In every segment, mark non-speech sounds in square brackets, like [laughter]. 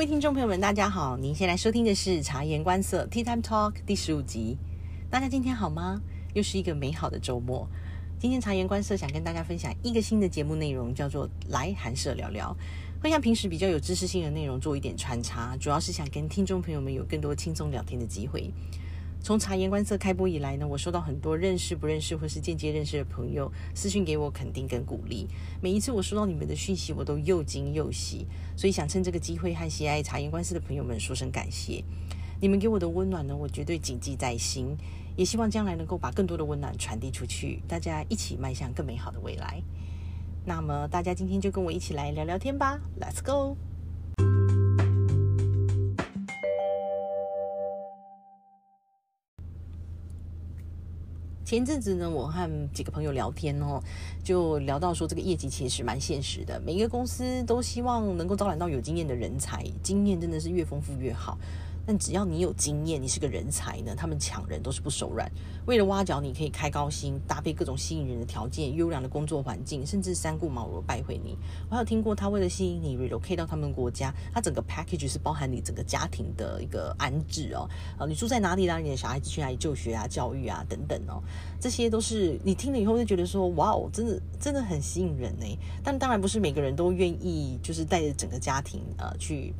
各位听众朋友们，大家好！您现在收听的是《察言观色 Tea Time Talk》第十五集。大家今天好吗？又是一个美好的周末。今天察言观色想跟大家分享一个新的节目内容，叫做“来韩社聊聊”，会像平时比较有知识性的内容做一点穿插，主要是想跟听众朋友们有更多轻松聊天的机会。从察言观色开播以来呢，我收到很多认识不认识或是间接认识的朋友私讯给我肯定跟鼓励。每一次我收到你们的讯息，我都又惊又喜，所以想趁这个机会和喜爱察言观色的朋友们说声感谢。你们给我的温暖呢，我绝对谨记在心，也希望将来能够把更多的温暖传递出去，大家一起迈向更美好的未来。那么大家今天就跟我一起来聊聊天吧，Let's go。前阵子呢，我和几个朋友聊天哦，就聊到说这个业绩其实蛮现实的，每一个公司都希望能够招揽到有经验的人才，经验真的是越丰富越好。但只要你有经验，你是个人才呢，他们抢人都是不手软。为了挖角，你可以开高薪，搭配各种吸引人的条件，优良的工作环境，甚至三顾茅庐拜会你。我还有听过，他为了吸引你 relocate 到他们国家，他整个 package 是包含你整个家庭的一个安置哦。啊，你住在哪里啦？你的小孩子去哪里就学啊、教育啊等等哦，这些都是你听了以后就觉得说，哇哦，真的真的很吸引人呢。但当然不是每个人都愿意，就是带着整个家庭呃去。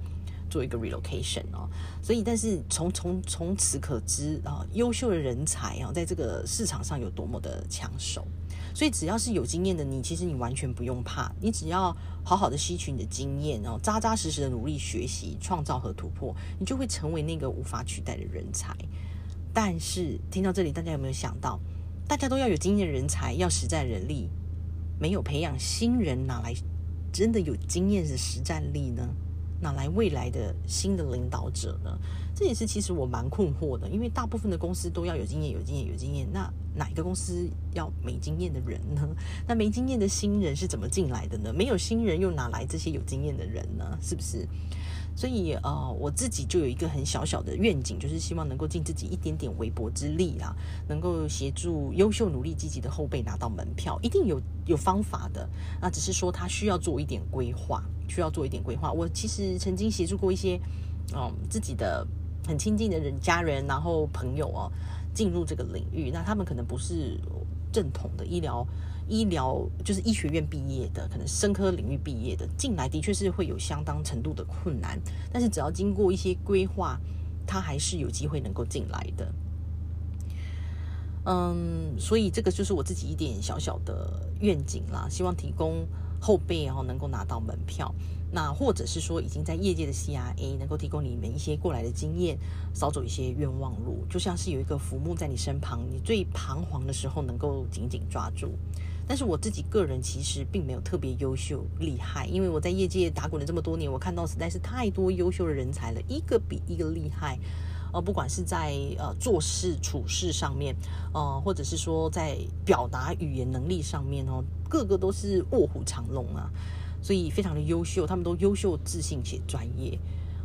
做一个 relocation 哦，所以但是从从从此可知啊，优秀的人才啊，在这个市场上有多么的抢手。所以只要是有经验的你，其实你完全不用怕，你只要好好的吸取你的经验，然后扎扎实实的努力学习、创造和突破，你就会成为那个无法取代的人才。但是听到这里，大家有没有想到，大家都要有经验的人才，要实战人力，没有培养新人，哪来真的有经验的实战力呢？哪来未来的新的领导者呢？这也是其实我蛮困惑的，因为大部分的公司都要有经验、有经验、有经验。那哪一个公司要没经验的人呢？那没经验的新人是怎么进来的呢？没有新人又哪来这些有经验的人呢？是不是？所以呃，我自己就有一个很小小的愿景，就是希望能够尽自己一点点微薄之力啊，能够协助优秀、努力、积极的后辈拿到门票。一定有有方法的，那只是说他需要做一点规划，需要做一点规划。我其实曾经协助过一些嗯自己的很亲近的人、家人，然后朋友哦，进入这个领域。那他们可能不是正统的医疗。医疗就是医学院毕业的，可能生科领域毕业的进来，的确是会有相当程度的困难。但是只要经过一些规划，他还是有机会能够进来的。嗯，所以这个就是我自己一点小小的愿景啦，希望提供后辈然后能够拿到门票。那或者是说已经在业界的 CRA 能够提供你们一些过来的经验，少走一些冤枉路，就像是有一个浮木在你身旁，你最彷徨的时候能够紧紧抓住。但是我自己个人其实并没有特别优秀厉害，因为我在业界打滚了这么多年，我看到实在是太多优秀的人才了，一个比一个厉害。呃，不管是在呃做事处事上面，呃，或者是说在表达语言能力上面哦，个个都是卧虎藏龙啊，所以非常的优秀，他们都优秀、自信且专业。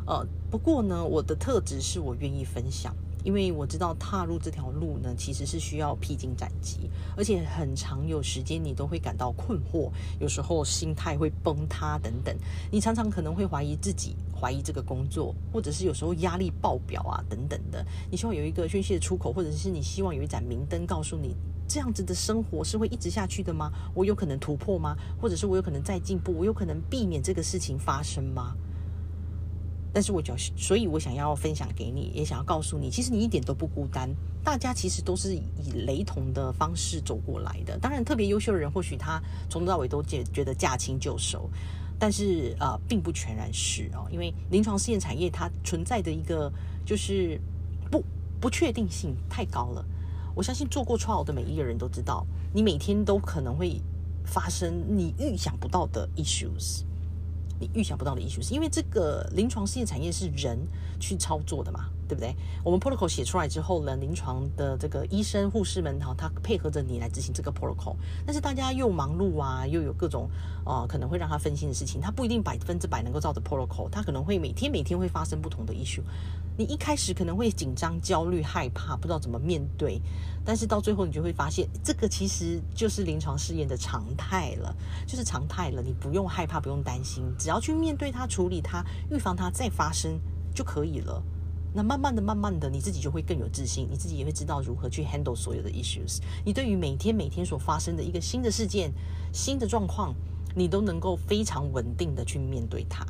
呃，不过呢，我的特质是我愿意分享。因为我知道踏入这条路呢，其实是需要披荆斩棘，而且很长有时间你都会感到困惑，有时候心态会崩塌等等。你常常可能会怀疑自己，怀疑这个工作，或者是有时候压力爆表啊等等的。你希望有一个宣泄的出口，或者是你希望有一盏明灯告诉你，这样子的生活是会一直下去的吗？我有可能突破吗？或者是我有可能再进步？我有可能避免这个事情发生吗？但是我就所以，我想要分享给你，也想要告诉你，其实你一点都不孤单。大家其实都是以雷同的方式走过来的。当然，特别优秀的人，或许他从头到尾都觉觉得驾轻就熟，但是呃，并不全然是哦。因为临床试验产业它存在的一个就是不不确定性太高了。我相信做过 trial 的每一个人都知道，你每天都可能会发生你预想不到的 issues。你预想不到的艺术，是因为这个临床试验产业是人去操作的嘛，对不对？我们 protocol 写出来之后呢，临床的这个医生、护士们哈，他配合着你来执行这个 protocol。但是大家又忙碌啊，又有各种呃可能会让他分心的事情，他不一定百分之百能够照着 protocol，他可能会每天每天会发生不同的 issue。你一开始可能会紧张、焦虑、害怕，不知道怎么面对，但是到最后你就会发现，这个其实就是临床试验的常态了，就是常态了。你不用害怕，不用担心，只要去面对它、处理它、预防它再发生就可以了。那慢慢的、慢慢的，你自己就会更有自信，你自己也会知道如何去 handle 所有的 issues。你对于每天每天所发生的一个新的事件、新的状况，你都能够非常稳定的去面对它。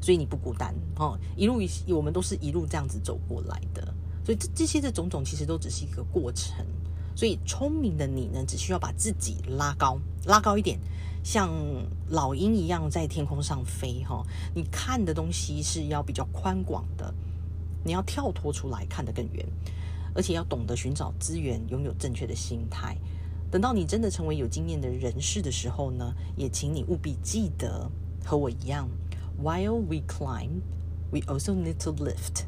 所以你不孤单哦，一路一我们都是一路这样子走过来的，所以这这些的种种其实都只是一个过程。所以聪明的你呢，只需要把自己拉高，拉高一点，像老鹰一样在天空上飞哈。你看的东西是要比较宽广的，你要跳脱出来看得更远，而且要懂得寻找资源，拥有正确的心态。等到你真的成为有经验的人士的时候呢，也请你务必记得和我一样。While we climb, we also need to lift。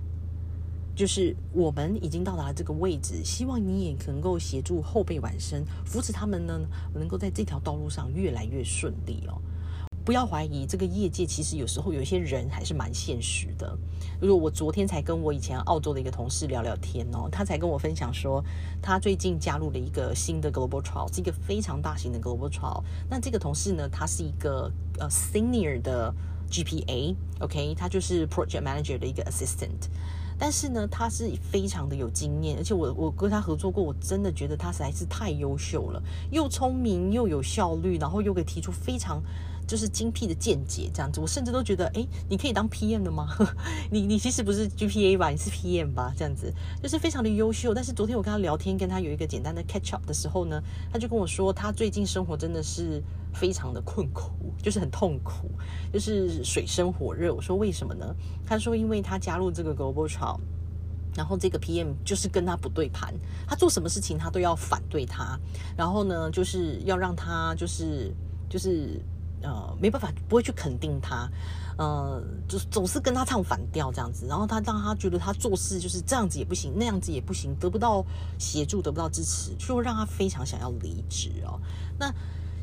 就是我们已经到达了这个位置，希望你也能够协助后辈晚生，扶持他们呢，能够在这条道路上越来越顺利哦。不要怀疑，这个业界其实有时候有一些人还是蛮现实的。如果我昨天才跟我以前澳洲的一个同事聊聊天哦，他才跟我分享说，他最近加入了一个新的 global trial，是一个非常大型的 global trial。那这个同事呢，他是一个呃 senior 的。GPA，OK，他就是 Project Manager 的一个 Assistant，但是呢，他是非常的有经验，而且我我跟他合作过，我真的觉得他实在是太优秀了，又聪明又有效率，然后又可以提出非常。就是精辟的见解，这样子，我甚至都觉得，哎，你可以当 PM 的吗？[laughs] 你你其实不是 GPA 吧？你是 PM 吧？这样子，就是非常的优秀。但是昨天我跟他聊天，跟他有一个简单的 catch up 的时候呢，他就跟我说，他最近生活真的是非常的困苦，就是很痛苦，就是水深火热。我说为什么呢？他说，因为他加入这个 Global Trial，然后这个 PM 就是跟他不对盘，他做什么事情他都要反对他，然后呢，就是要让他就是就是。呃，没办法，不会去肯定他，呃，就总是跟他唱反调这样子，然后他让他觉得他做事就是这样子也不行，那样子也不行，得不到协助，得不到支持，就让他非常想要离职哦。那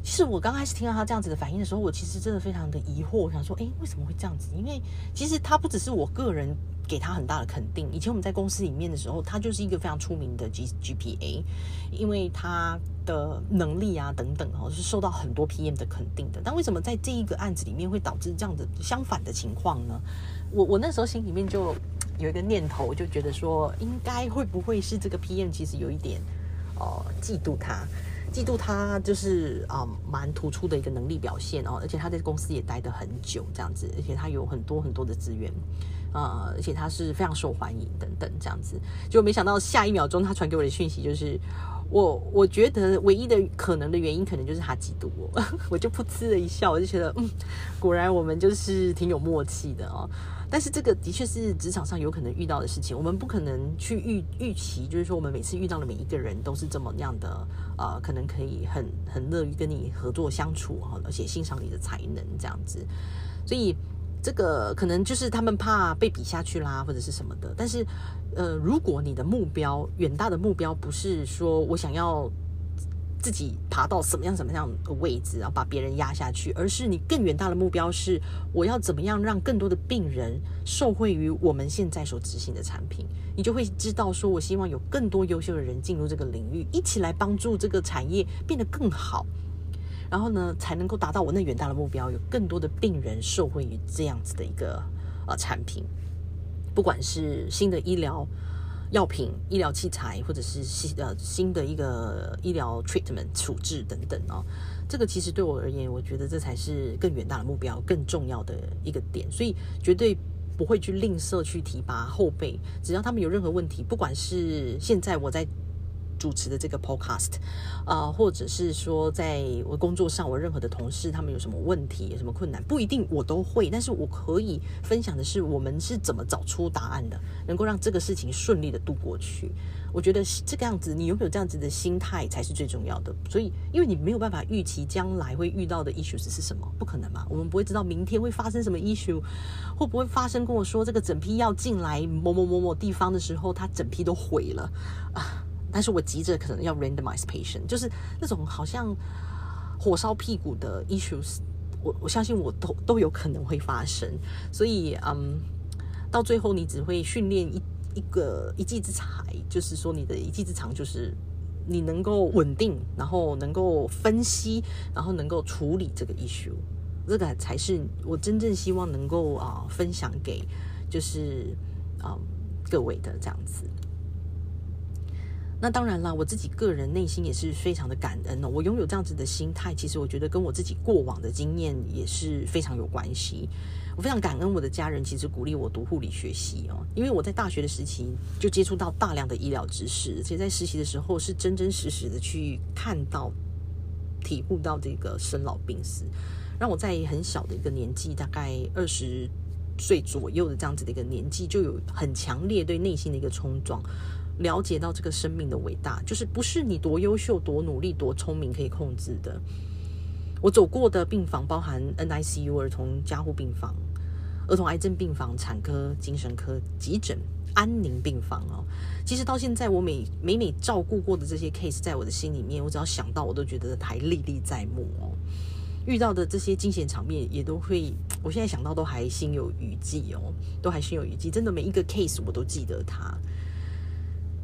其实我刚开始听到他这样子的反应的时候，我其实真的非常的疑惑，我想说，哎，为什么会这样子？因为其实他不只是我个人。给他很大的肯定。以前我们在公司里面的时候，他就是一个非常出名的 G GPA，因为他的能力啊等等哦，是受到很多 PM 的肯定的。但为什么在这一个案子里面会导致这样的相反的情况呢？我我那时候心里面就有一个念头，就觉得说，应该会不会是这个 PM 其实有一点哦嫉妒他。嫉妒他就是啊，蛮突出的一个能力表现哦，而且他在公司也待得很久，这样子，而且他有很多很多的资源，呃，而且他是非常受欢迎等等这样子，就没想到下一秒钟他传给我的讯息就是，我我觉得唯一的可能的原因可能就是他嫉妒我，[laughs] 我就噗嗤的一笑，我就觉得嗯，果然我们就是挺有默契的哦。但是这个的确是职场上有可能遇到的事情，我们不可能去预预期，就是说我们每次遇到的每一个人都是这么样的，呃，可能可以很很乐于跟你合作相处哈，而且欣赏你的才能这样子，所以这个可能就是他们怕被比下去啦，或者是什么的。但是，呃，如果你的目标远大的目标不是说我想要。自己爬到什么样什么样的位置，然后把别人压下去，而是你更远大的目标是我要怎么样让更多的病人受惠于我们现在所执行的产品，你就会知道说，我希望有更多优秀的人进入这个领域，一起来帮助这个产业变得更好，然后呢，才能够达到我那远大的目标，有更多的病人受惠于这样子的一个呃产品，不管是新的医疗。药品、医疗器材，或者是新呃新的一个医疗 treatment 处置等等哦，这个其实对我而言，我觉得这才是更远大的目标、更重要的一个点，所以绝对不会去吝啬去提拔后辈，只要他们有任何问题，不管是现在我在。主持的这个 podcast，啊，或者是说，在我工作上，我任何的同事他们有什么问题、有什么困难，不一定我都会，但是我可以分享的是，我们是怎么找出答案的，能够让这个事情顺利的度过去。我觉得这个样子，你拥有这样子的心态才是最重要的。所以，因为你没有办法预期将来会遇到的 issues 是什么，不可能嘛？我们不会知道明天会发生什么 issue，会不会发生？跟我说这个整批要进来某某某某地方的时候，它整批都毁了啊！但是我急着可能要 randomize patient，就是那种好像火烧屁股的 issues，我我相信我都都有可能会发生，所以嗯，到最后你只会训练一一个一技之才，就是说你的一技之长就是你能够稳定，然后能够分析，然后能够处理这个 issue，这个才是我真正希望能够啊分享给就是啊各位的这样子。那当然了，我自己个人内心也是非常的感恩哦。我拥有这样子的心态，其实我觉得跟我自己过往的经验也是非常有关系。我非常感恩我的家人，其实鼓励我读护理学习哦，因为我在大学的时期就接触到大量的医疗知识，而且在实习的时候是真真实实的去看到、体悟到这个生老病死，让我在很小的一个年纪，大概二十岁左右的这样子的一个年纪，就有很强烈对内心的一个冲撞。了解到这个生命的伟大，就是不是你多优秀、多努力、多聪明可以控制的。我走过的病房包含 NICU 儿童加护病房、儿童癌症病房、产科、精神科、急诊、安宁病房哦。其实到现在，我每每每照顾过的这些 case，在我的心里面，我只要想到，我都觉得还历历在目哦。遇到的这些惊险场面，也都会，我现在想到都还心有余悸哦，都还心有余悸。真的每一个 case 我都记得它。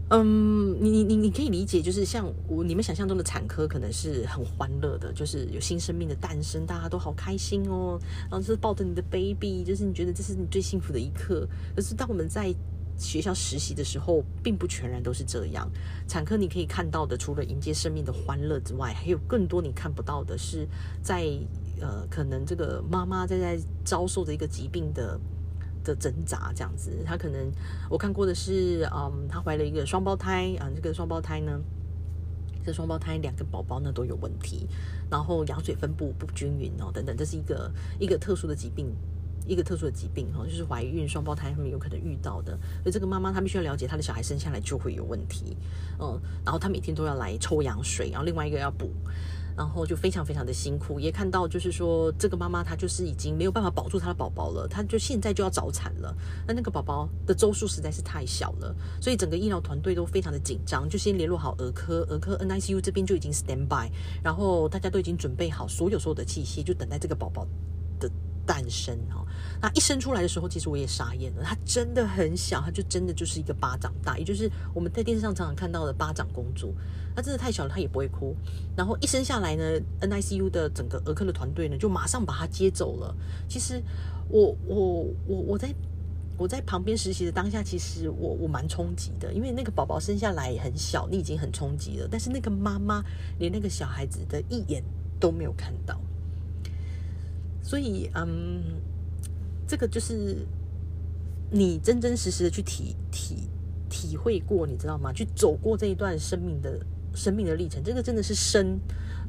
嗯，你你你你可以理解，就是像我你们想象中的产科可能是很欢乐的，就是有新生命的诞生，大家都好开心哦，然后是抱着你的 baby，就是你觉得这是你最幸福的一刻。可是当我们在学校实习的时候，并不全然都是这样。产科你可以看到的，除了迎接生命的欢乐之外，还有更多你看不到的，是在呃，可能这个妈妈在在遭受着一个疾病的。的挣扎这样子，她可能我看过的是，嗯，她怀了一个双胞胎啊，这个双胞胎呢，这双胞胎两个宝宝呢都有问题，然后羊水分布不均匀哦，等等，这是一个一个特殊的疾病，一个特殊的疾病哈，就是怀孕双胞胎他们有可能遇到的，所以这个妈妈她必须要了解她的小孩生下来就会有问题，嗯，然后她每天都要来抽羊水，然后另外一个要补。然后就非常非常的辛苦，也看到就是说这个妈妈她就是已经没有办法保住她的宝宝了，她就现在就要早产了。那那个宝宝的周数实在是太小了，所以整个医疗团队都非常的紧张，就先联络好儿科，儿科 NICU 这边就已经 stand by，然后大家都已经准备好所有所有的器械，就等待这个宝宝。诞生哈，那一生出来的时候，其实我也傻眼了。他真的很小，他就真的就是一个巴掌大，也就是我们在电视上常常看到的巴掌公主。他真的太小了，他也不会哭。然后一生下来呢，NICU 的整个儿科的团队呢，就马上把他接走了。其实我我我我在我在旁边实习的当下，其实我我蛮冲击的，因为那个宝宝生下来很小，你已经很冲击了。但是那个妈妈连那个小孩子的一眼都没有看到。所以，嗯，这个就是你真真实实的去体体体会过，你知道吗？去走过这一段生命的生命的历程，这个真的是生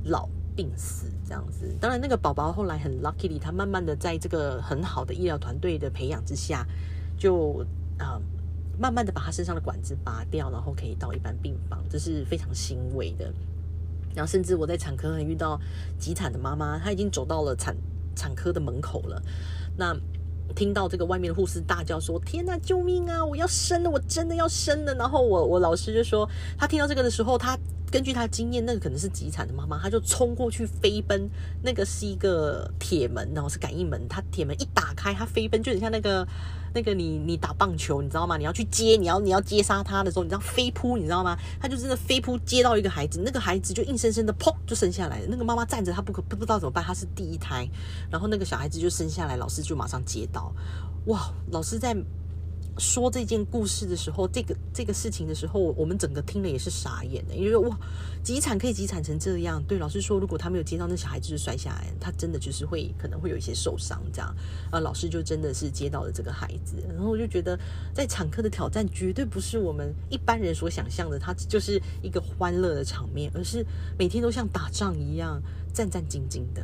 老病死这样子。当然，那个宝宝后来很 lucky，他慢慢的在这个很好的医疗团队的培养之下，就啊，慢慢的把他身上的管子拔掉，然后可以到一般病房，这是非常欣慰的。然后，甚至我在产科还遇到急产的妈妈，她已经走到了产。产科的门口了，那听到这个外面的护士大叫说：“天哪，救命啊！我要生了，我真的要生了！”然后我我老师就说，他听到这个的时候，他。根据他经验，那个可能是急产的妈妈，他就冲过去飞奔。那个是一个铁门，然后是感应门。他铁门一打开，他飞奔，就很像那个那个你你打棒球，你知道吗？你要去接，你要你要接杀他的时候，你知道飞扑，你知道吗？他就真的飞扑接到一个孩子，那个孩子就硬生生的砰就生下来。那个妈妈站着，她不可不知道怎么办，她是第一胎，然后那个小孩子就生下来，老师就马上接到。哇，老师在。说这件故事的时候，这个这个事情的时候，我们整个听了也是傻眼的，因为哇，急产可以急产成这样。对老师说，如果他没有接到那小孩就是摔下来，他真的就是会可能会有一些受伤这样。啊，老师就真的是接到了这个孩子，然后我就觉得，在产科的挑战绝对不是我们一般人所想象的，它就是一个欢乐的场面，而是每天都像打仗一样战战兢兢的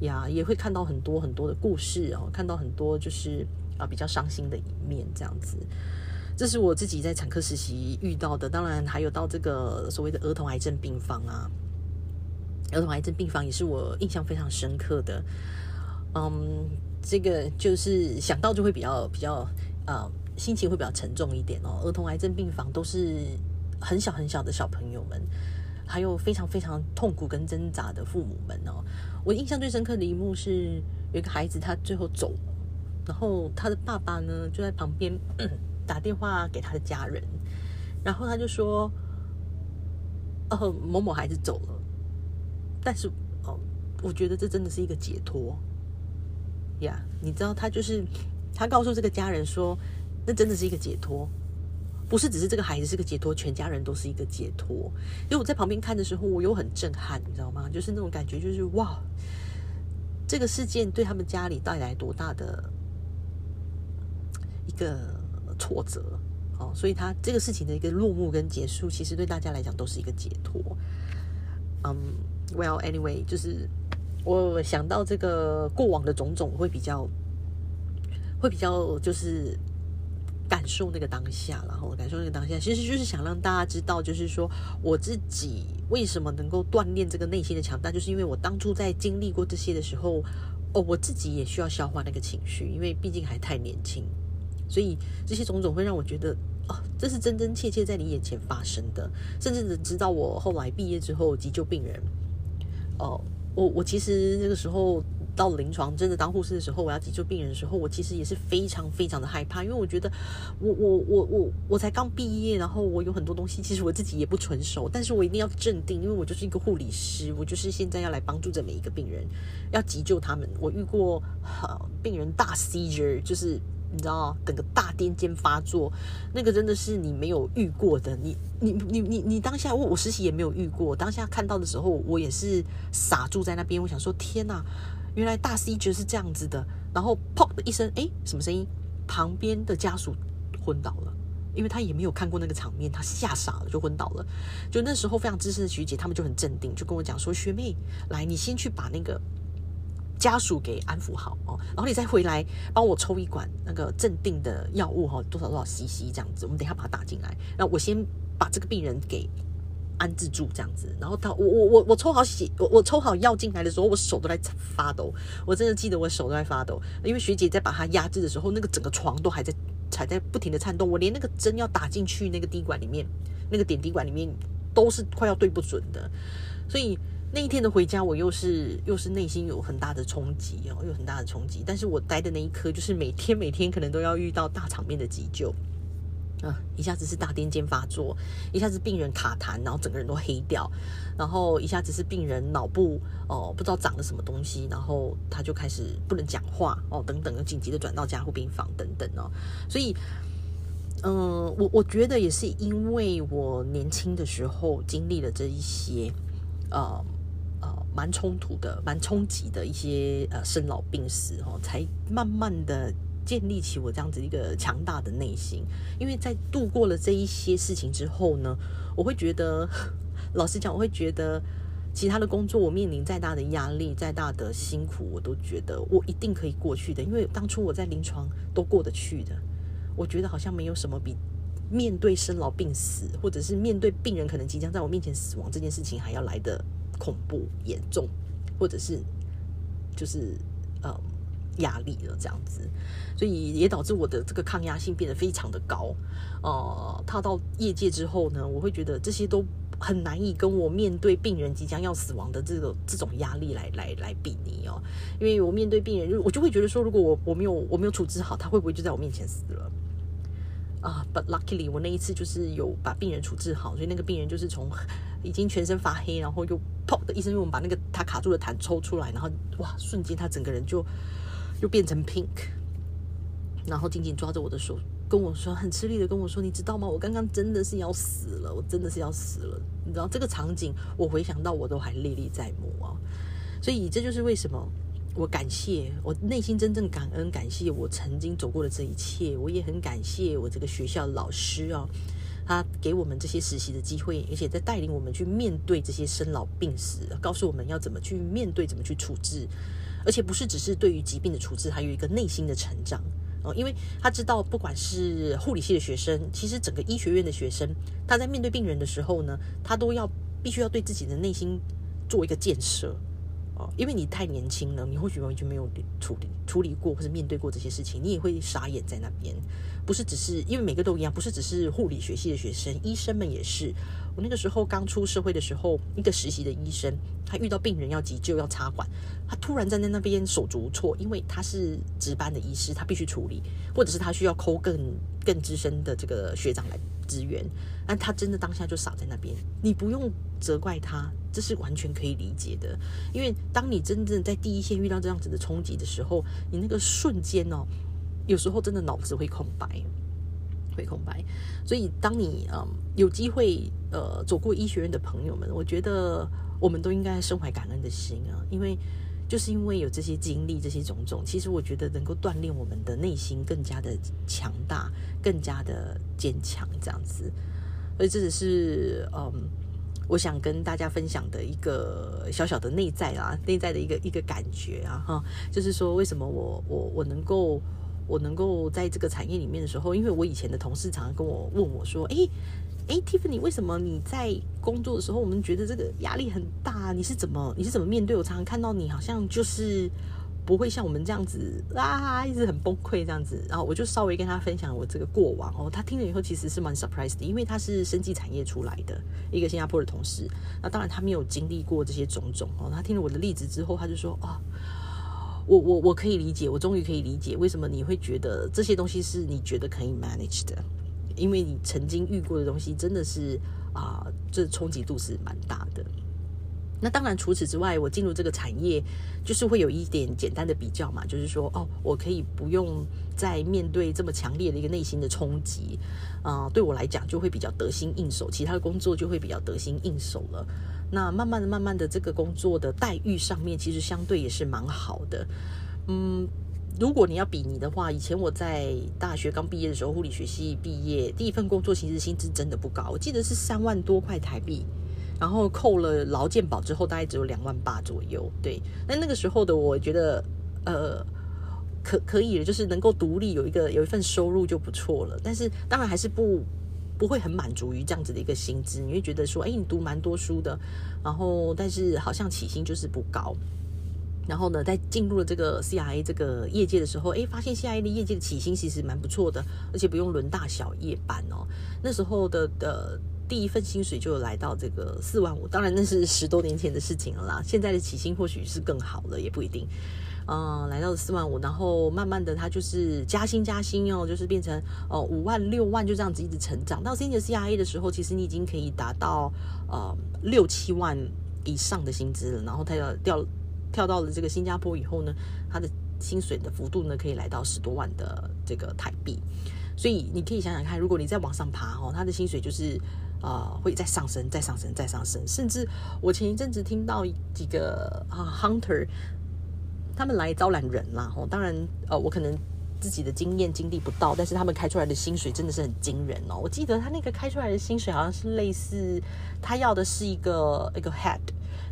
呀，也会看到很多很多的故事哦，看到很多就是。比较伤心的一面，这样子，这是我自己在产科实习遇到的。当然，还有到这个所谓的儿童癌症病房啊，儿童癌症病房也是我印象非常深刻的。嗯，这个就是想到就会比较比较啊，心情会比较沉重一点哦。儿童癌症病房都是很小很小的小朋友们，还有非常非常痛苦跟挣扎的父母们哦。我印象最深刻的一幕是，有一个孩子他最后走。然后他的爸爸呢就在旁边 [clears throat] 打电话给他的家人，然后他就说：“哦，某某孩子走了，但是哦，我觉得这真的是一个解脱呀。你知道，他就是他告诉这个家人说，那真的是一个解脱。”不是只是这个孩子是个解脱，全家人都是一个解脱。因为我在旁边看的时候，我又很震撼，你知道吗？就是那种感觉，就是哇，这个事件对他们家里带来多大的一个挫折哦！所以他这个事情的一个落幕跟结束，其实对大家来讲都是一个解脱。嗯，Well anyway，就是我想到这个过往的种种，会比较会比较就是。感受那个当下，然后感受那个当下，其实就是想让大家知道，就是说我自己为什么能够锻炼这个内心的强大，就是因为我当初在经历过这些的时候，哦，我自己也需要消化那个情绪，因为毕竟还太年轻，所以这些种种会让我觉得，哦，这是真真切切在你眼前发生的，甚至直到我后来毕业之后急救病人，哦，我我其实那个时候。到临床真的当护士的时候，我要急救病人的时候，我其实也是非常非常的害怕，因为我觉得我我我我我才刚毕业，然后我有很多东西，其实我自己也不纯熟，但是我一定要镇定，因为我就是一个护理师，我就是现在要来帮助着每一个病人，要急救他们。我遇过病人大 seizure，就是你知道，整个大癫痫发作，那个真的是你没有遇过的，你你你你你当下我我实习也没有遇过，当下看到的时候，我也是傻住在那边，我想说天哪！原来大 C 觉是这样子的，然后砰的一声，哎，什么声音？旁边的家属昏倒了，因为他也没有看过那个场面，他吓傻了，就昏倒了。就那时候非常资深的学姐，他们就很镇定，就跟我讲说：“学妹，来，你先去把那个家属给安抚好哦，然后你再回来帮我抽一管那个镇定的药物哈，多少多少 CC 这样子，我们等一下把它打进来。然后我先把这个病人给。”安置住这样子，然后他我我我我抽好血，我我抽好药进来的时候，我手都在发抖。我真的记得我手都在发抖，因为学姐在把它压制的时候，那个整个床都还在还在不停的颤动。我连那个针要打进去那个滴管里面，那个点滴管里面都是快要对不准的。所以那一天的回家，我又是又是内心有很大的冲击哦，有很大的冲击。但是我待的那一刻，就是每天每天可能都要遇到大场面的急救。啊！一下子是大癫痫发作，一下子病人卡痰，然后整个人都黑掉，然后一下子是病人脑部哦不知道长了什么东西，然后他就开始不能讲话哦等等，紧急的转到加护病房等等哦。所以，嗯，我我觉得也是因为我年轻的时候经历了这一些，呃呃，蛮冲突的、蛮冲击的一些呃生老病死哦，才慢慢的。建立起我这样子一个强大的内心，因为在度过了这一些事情之后呢，[laughs] 我会觉得，[laughs] 老实讲，我会觉得其他的工作我面临再大的压力、再大的辛苦，我都觉得我一定可以过去的。因为当初我在临床都过得去的，我觉得好像没有什么比面对生老病死，或者是面对病人可能即将在我面前死亡这件事情还要来的恐怖、严重，或者是就是呃。压力了，这样子，所以也导致我的这个抗压性变得非常的高。呃，踏到业界之后呢，我会觉得这些都很难以跟我面对病人即将要死亡的这个这种压力来来来比拟哦。因为我面对病人，我就会觉得说，如果我我没有我没有处置好，他会不会就在我面前死了？啊，But luckily，我那一次就是有把病人处置好，所以那个病人就是从已经全身发黑，然后又砰的一声，因为我们把那个他卡住的痰抽出来，然后哇，瞬间他整个人就。就变成 pink，然后紧紧抓着我的手，跟我说很吃力的跟我说：“你知道吗？我刚刚真的是要死了，我真的是要死了。”你知道这个场景，我回想到我都还历历在目啊。所以这就是为什么我感谢我内心真正感恩，感谢我曾经走过的这一切。我也很感谢我这个学校老师啊，他给我们这些实习的机会，而且在带领我们去面对这些生老病死，告诉我们要怎么去面对，怎么去处置。而且不是只是对于疾病的处置，还有一个内心的成长哦，因为他知道，不管是护理系的学生，其实整个医学院的学生，他在面对病人的时候呢，他都要必须要对自己的内心做一个建设哦，因为你太年轻了，你或许完全没有处理处理过或者面对过这些事情，你也会傻眼在那边。不是只是因为每个都一样，不是只是护理学系的学生，医生们也是。我那个时候刚出社会的时候，一个实习的医生，他遇到病人要急救要插管，他突然站在那边手足无措，因为他是值班的医师，他必须处理，或者是他需要抠更更资深的这个学长来支援，但他真的当下就傻在那边，你不用责怪他，这是完全可以理解的，因为当你真正在第一线遇到这样子的冲击的时候，你那个瞬间哦，有时候真的脑子会空白。会空白，所以当你嗯有机会呃走过医学院的朋友们，我觉得我们都应该身怀感恩的心啊，因为就是因为有这些经历，这些种种，其实我觉得能够锻炼我们的内心更加的强大，更加的坚强，这样子。所以这只是嗯我想跟大家分享的一个小小的内在啊，内在的一个一个感觉啊哈，就是说为什么我我我能够。我能够在这个产业里面的时候，因为我以前的同事常常跟我问我说：“哎，哎，Tiffany，为什么你在工作的时候，我们觉得这个压力很大？你是怎么你是怎么面对？我常常看到你好像就是不会像我们这样子啊，一直很崩溃这样子。然后我就稍微跟他分享我这个过往哦，他听了以后其实是蛮 surprised 的，因为他是生技产业出来的一个新加坡的同事。那当然他没有经历过这些种种哦。他听了我的例子之后，他就说：哦。”我我我可以理解，我终于可以理解为什么你会觉得这些东西是你觉得可以 manage 的，因为你曾经遇过的东西真的是啊，这冲击度是蛮大的。那当然，除此之外，我进入这个产业就是会有一点简单的比较嘛，就是说，哦，我可以不用再面对这么强烈的一个内心的冲击，啊，对我来讲就会比较得心应手，其他的工作就会比较得心应手了。那慢慢的、慢慢的，这个工作的待遇上面其实相对也是蛮好的。嗯，如果你要比拟的话，以前我在大学刚毕业的时候，护理学系毕业，第一份工作其实薪资真的不高，我记得是三万多块台币，然后扣了劳健保之后，大概只有两万八左右。对，那那个时候的我觉得，呃，可可以了，就是能够独立有一个有一份收入就不错了。但是当然还是不。不会很满足于这样子的一个薪资，你会觉得说，哎，你读蛮多书的，然后但是好像起薪就是不高。然后呢，在进入了这个 CIA 这个业界的时候，哎，发现 CIA 的业界的起薪其实蛮不错的，而且不用轮大小夜班哦。那时候的的第一份薪水就来到这个四万五，当然那是十多年前的事情了啦。现在的起薪或许是更好了，也不一定。嗯，来到了四万五，然后慢慢的，它就是加薪加薪哦，就是变成呃五万六万，就这样子一直成长。到 Senior CIA 的时候，其实你已经可以达到呃六七万以上的薪资了。然后它要掉跳到了这个新加坡以后呢，它的薪水的幅度呢可以来到十多万的这个台币。所以你可以想想看，如果你再往上爬哦，它的薪水就是呃会再上升、再上升、再上升。甚至我前一阵子听到几个啊 Hunter。他们来招揽人啦，哦，当然，呃，我可能自己的经验经历不到，但是他们开出来的薪水真的是很惊人哦。我记得他那个开出来的薪水好像是类似，他要的是一个一个 head，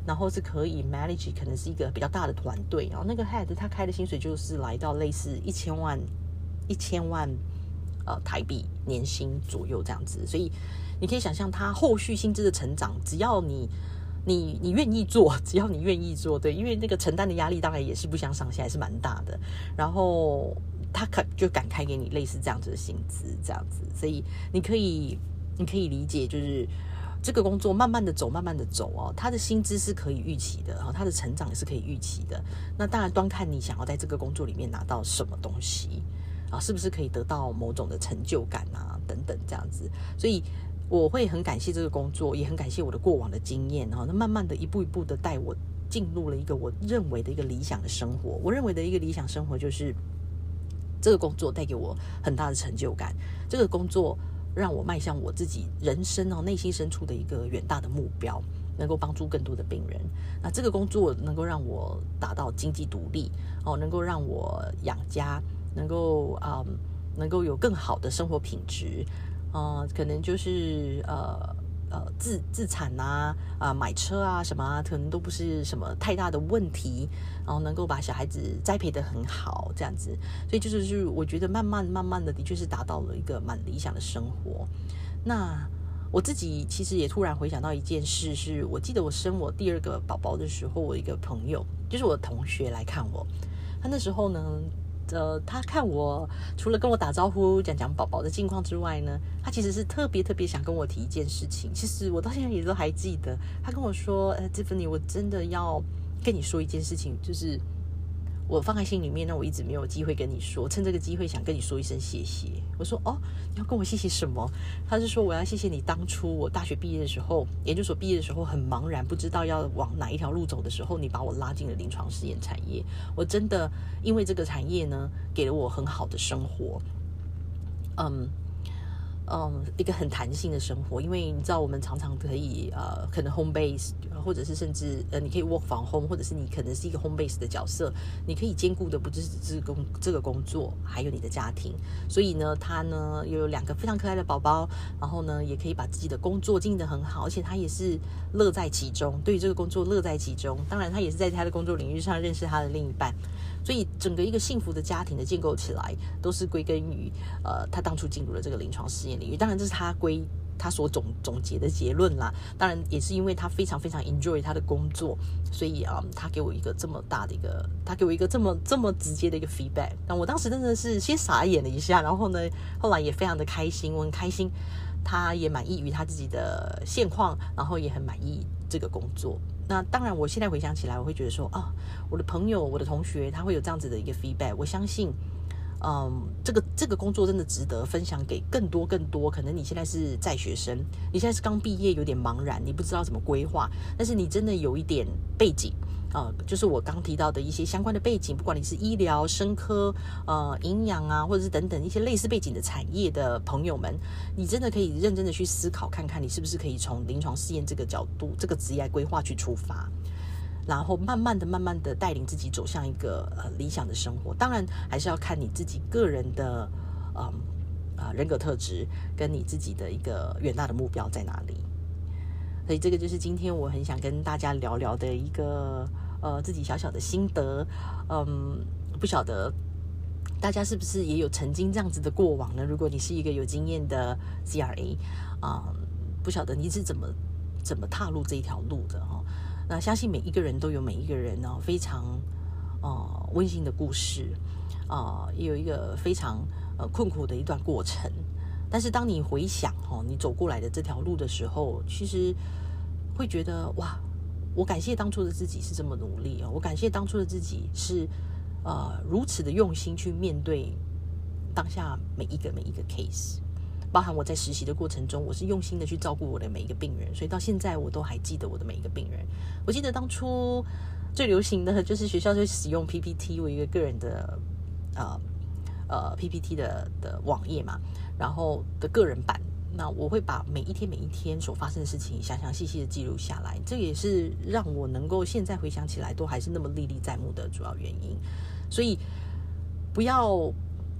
然后是可以 manage，可能是一个比较大的团队，然后那个 head 他开的薪水就是来到类似一千万一千万呃台币年薪左右这样子，所以你可以想象他后续薪资的成长，只要你。你你愿意做，[laughs] 只要你愿意做，对，因为那个承担的压力当然也是不相上下，还是蛮大的。然后他可就敢开给你类似这样子的薪资，这样子，所以你可以你可以理解，就是这个工作慢慢的走，慢慢的走哦，他的薪资是可以预期的，然后他的成长也是可以预期的。那当然端看你想要在这个工作里面拿到什么东西啊，是不是可以得到某种的成就感啊，等等这样子，所以。我会很感谢这个工作，也很感谢我的过往的经验哈。那慢慢的一步一步的带我进入了一个我认为的一个理想的生活。我认为的一个理想生活就是这个工作带给我很大的成就感，这个工作让我迈向我自己人生哦内心深处的一个远大的目标，能够帮助更多的病人。那这个工作能够让我达到经济独立哦，能够让我养家，能够啊能够有更好的生活品质。呃，可能就是呃呃自自产呐啊买车啊什么啊，可能都不是什么太大的问题，然后能够把小孩子栽培的很好这样子，所以就是是我觉得慢慢慢慢的的确是达到了一个蛮理想的生活。那我自己其实也突然回想到一件事，是我记得我生我第二个宝宝的时候，我一个朋友就是我同学来看我，他那时候呢呃，他看我除了跟我打招呼、讲讲宝宝的近况之外呢，他其实是特别特别想跟我提一件事情。其实我到现在也都还记得，他跟我说：“呃，Tiffany，我真的要跟你说一件事情，就是。”我放在心里面，那我一直没有机会跟你说，趁这个机会想跟你说一声谢谢。我说哦，你要跟我谢谢什么？他是说我要谢谢你当初我大学毕业的时候，研究所毕业的时候很茫然，不知道要往哪一条路走的时候，你把我拉进了临床试验产业。我真的因为这个产业呢，给了我很好的生活。嗯。嗯，一个很弹性的生活，因为你知道，我们常常可以呃，可能 home base，或者是甚至呃，你可以 work from home，或者是你可能是一个 home base 的角色，你可以兼顾的不只是这工这个工作，还有你的家庭。所以呢，他呢又有两个非常可爱的宝宝，然后呢，也可以把自己的工作经营的很好，而且他也是乐在其中，对于这个工作乐在其中。当然，他也是在他的工作领域上认识他的另一半。所以，整个一个幸福的家庭的建构起来，都是归根于呃，他当初进入了这个临床试验领域。当然，这是他归他所总总结的结论啦。当然，也是因为他非常非常 enjoy 他的工作，所以啊，他给我一个这么大的一个，他给我一个这么这么直接的一个 feedback。那我当时真的是先傻眼了一下，然后呢，后来也非常的开心，我很开心，他也满意于他自己的现况，然后也很满意这个工作。那当然，我现在回想起来，我会觉得说啊，我的朋友、我的同学，他会有这样子的一个 feedback。我相信，嗯，这个这个工作真的值得分享给更多更多。可能你现在是在学生，你现在是刚毕业，有点茫然，你不知道怎么规划，但是你真的有一点背景。呃，就是我刚提到的一些相关的背景，不管你是医疗、生科、呃营养啊，或者是等等一些类似背景的产业的朋友们，你真的可以认真的去思考，看看你是不是可以从临床试验这个角度、这个职业规划去出发，然后慢慢的、慢慢的带领自己走向一个呃理想的生活。当然，还是要看你自己个人的嗯啊人格特质，跟你自己的一个远大的目标在哪里。所以这个就是今天我很想跟大家聊聊的一个呃自己小小的心得，嗯，不晓得大家是不是也有曾经这样子的过往呢？如果你是一个有经验的 CRA 啊，不晓得你是怎么怎么踏入这一条路的哈？那相信每一个人都有每一个人呢非常呃温馨的故事啊，也有一个非常呃困苦的一段过程。但是当你回想哦，你走过来的这条路的时候，其实会觉得哇，我感谢当初的自己是这么努力啊！我感谢当初的自己是呃如此的用心去面对当下每一个每一个 case，包含我在实习的过程中，我是用心的去照顾我的每一个病人，所以到现在我都还记得我的每一个病人。我记得当初最流行的就是学校就使用 PPT 为一个个人的呃。呃，PPT 的的网页嘛，然后的个人版，那我会把每一天每一天所发生的事情详详细细的记录下来，这也是让我能够现在回想起来都还是那么历历在目的主要原因。所以不要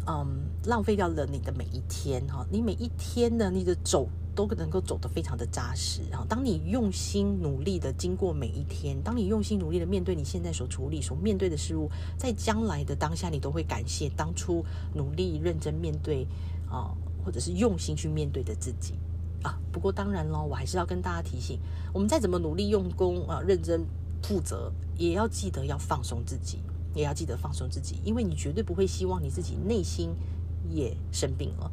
嗯浪费掉了你的每一天哈，你每一天呢，你的走。都能够走得非常的扎实，然后当你用心努力的经过每一天，当你用心努力的面对你现在所处理、所面对的事物，在将来的当下，你都会感谢当初努力认真面对啊，或者是用心去面对的自己啊。不过当然喽，我还是要跟大家提醒，我们再怎么努力用功啊，认真负责，也要记得要放松自己，也要记得放松自己，因为你绝对不会希望你自己内心也生病了。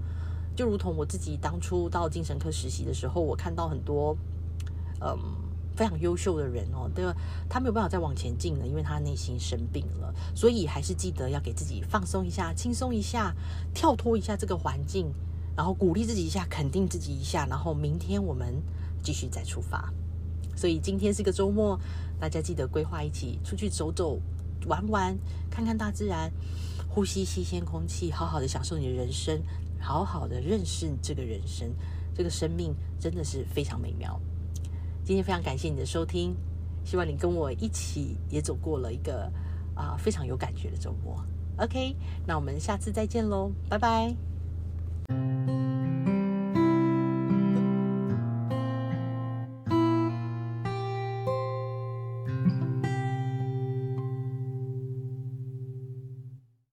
就如同我自己当初到精神科实习的时候，我看到很多嗯非常优秀的人哦，对吧？他没有办法再往前进了，因为他内心生病了。所以还是记得要给自己放松一下、轻松一下、跳脱一下这个环境，然后鼓励自己一下、肯定自己一下，然后明天我们继续再出发。所以今天是个周末，大家记得规划一起出去走走、玩玩，看看大自然，呼吸新鲜空气，好好的享受你的人生。好好的认识这个人生，这个生命真的是非常美妙。今天非常感谢你的收听，希望你跟我一起也走过了一个啊非常有感觉的周末。OK，那我们下次再见喽，拜拜。thank you